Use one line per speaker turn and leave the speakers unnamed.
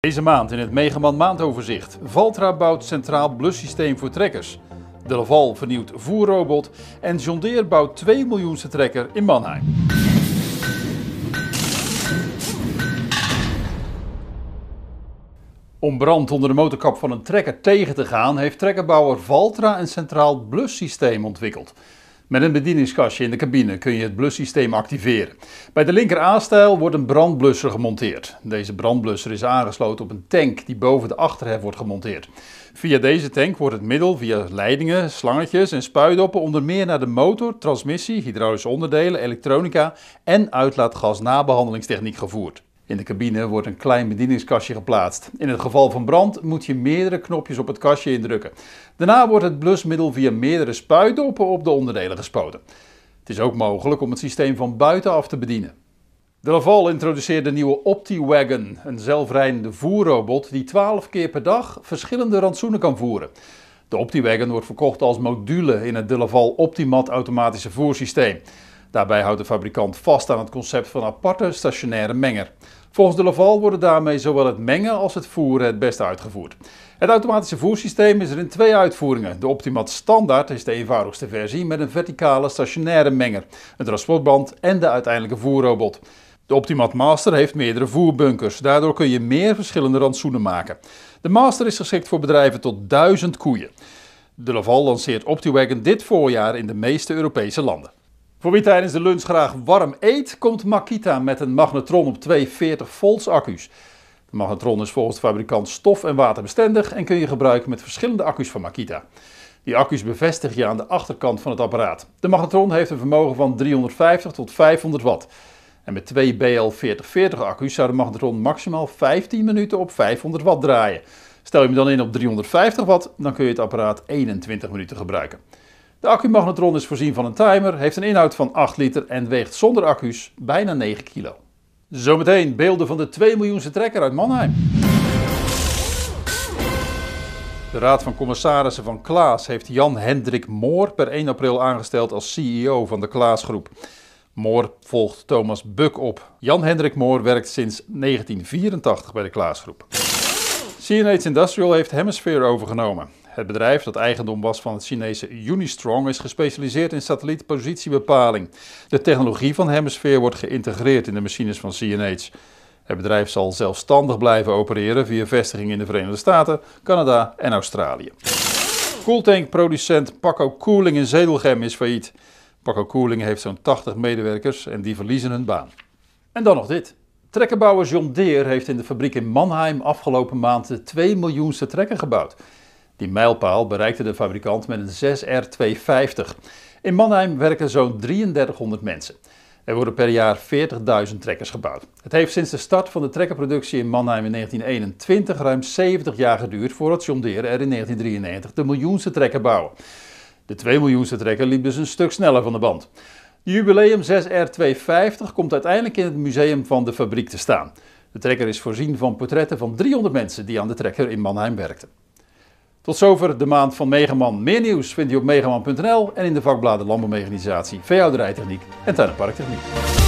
Deze maand in het Megaman maandoverzicht. Valtra bouwt centraal blussysteem voor trekkers. De Laval vernieuwt voerrobot. En John Deere bouwt 2 miljoenste trekker in Mannheim. Om brand onder de motorkap van een trekker tegen te gaan, heeft trekkerbouwer Valtra een centraal blussysteem ontwikkeld. Met een bedieningskastje in de cabine kun je het blussysteem activeren. Bij de linker aanstijl wordt een brandblusser gemonteerd. Deze brandblusser is aangesloten op een tank die boven de achterhef wordt gemonteerd. Via deze tank wordt het middel via leidingen, slangetjes en spuidoppen onder meer naar de motor, transmissie, hydraulische onderdelen, elektronica en uitlaatgas nabehandelingstechniek gevoerd. In de cabine wordt een klein bedieningskastje geplaatst. In het geval van brand moet je meerdere knopjes op het kastje indrukken. Daarna wordt het blusmiddel via meerdere spuitdoppen op de onderdelen gespoten. Het is ook mogelijk om het systeem van buitenaf te bedienen. De Laval introduceert de nieuwe OptiWagon, een zelfrijdende voerrobot die 12 keer per dag verschillende rantsoenen kan voeren. De OptiWagon wordt verkocht als module in het De Laval Optimat automatische voersysteem. Daarbij houdt de fabrikant vast aan het concept van aparte stationaire menger. Volgens de Laval worden daarmee zowel het mengen als het voeren het beste uitgevoerd. Het automatische voersysteem is er in twee uitvoeringen. De Optimat Standaard is de eenvoudigste versie met een verticale stationaire menger, een transportband en de uiteindelijke voerrobot. De Optimat Master heeft meerdere voerbunkers, daardoor kun je meer verschillende rantsoenen maken. De Master is geschikt voor bedrijven tot 1000 koeien. De Laval lanceert OptiWagon dit voorjaar in de meeste Europese landen. Voor wie tijdens de lunch graag warm eet, komt Makita met een magnetron op 240 volts accu's. De magnetron is volgens de fabrikant stof- en waterbestendig en kun je gebruiken met verschillende accu's van Makita. Die accu's bevestig je aan de achterkant van het apparaat. De magnetron heeft een vermogen van 350 tot 500 watt. En met twee BL4040 accu's zou de magnetron maximaal 15 minuten op 500 watt draaien. Stel je hem dan in op 350 watt, dan kun je het apparaat 21 minuten gebruiken. De accu-magnetron is voorzien van een timer, heeft een inhoud van 8 liter en weegt zonder accu's bijna 9 kilo. Zometeen beelden van de 2 miljoenste trekker uit Mannheim. De Raad van Commissarissen van Klaas heeft Jan Hendrik Moor per 1 april aangesteld als CEO van de Klaasgroep. Moor volgt Thomas Buk op. Jan Hendrik Moor werkt sinds 1984 bij de Klaasgroep. CNH Industrial heeft Hemisphere overgenomen. Het bedrijf, dat eigendom was van het Chinese Unistrong, is gespecialiseerd in satellietpositiebepaling. De technologie van Hemisphere wordt geïntegreerd in de machines van CNH. Het bedrijf zal zelfstandig blijven opereren via vestigingen in de Verenigde Staten, Canada en Australië. Koeltankproducent Paco Cooling in Zedelgem is failliet. Paco Cooling heeft zo'n 80 medewerkers en die verliezen hun baan. En dan nog dit. Trekkerbouwer John Deere heeft in de fabriek in Mannheim afgelopen maand de 2 miljoenste trekker gebouwd. Die mijlpaal bereikte de fabrikant met een 6R250. In Mannheim werken zo'n 3300 mensen. Er worden per jaar 40.000 trekkers gebouwd. Het heeft sinds de start van de trekkerproductie in Mannheim in 1921 ruim 70 jaar geduurd voordat John Deere er in 1993 de miljoenste trekker bouwde. De 2 miljoenste trekker liep dus een stuk sneller van de band. De jubileum 6R250 komt uiteindelijk in het museum van de fabriek te staan. De trekker is voorzien van portretten van 300 mensen die aan de trekker in Mannheim werkten. Tot zover de maand van Megaman. Meer nieuws vind je op megaman.nl en in de vakbladen Landbouwmechanisatie, Veehouderijtechniek en Tuin- en Parktechniek.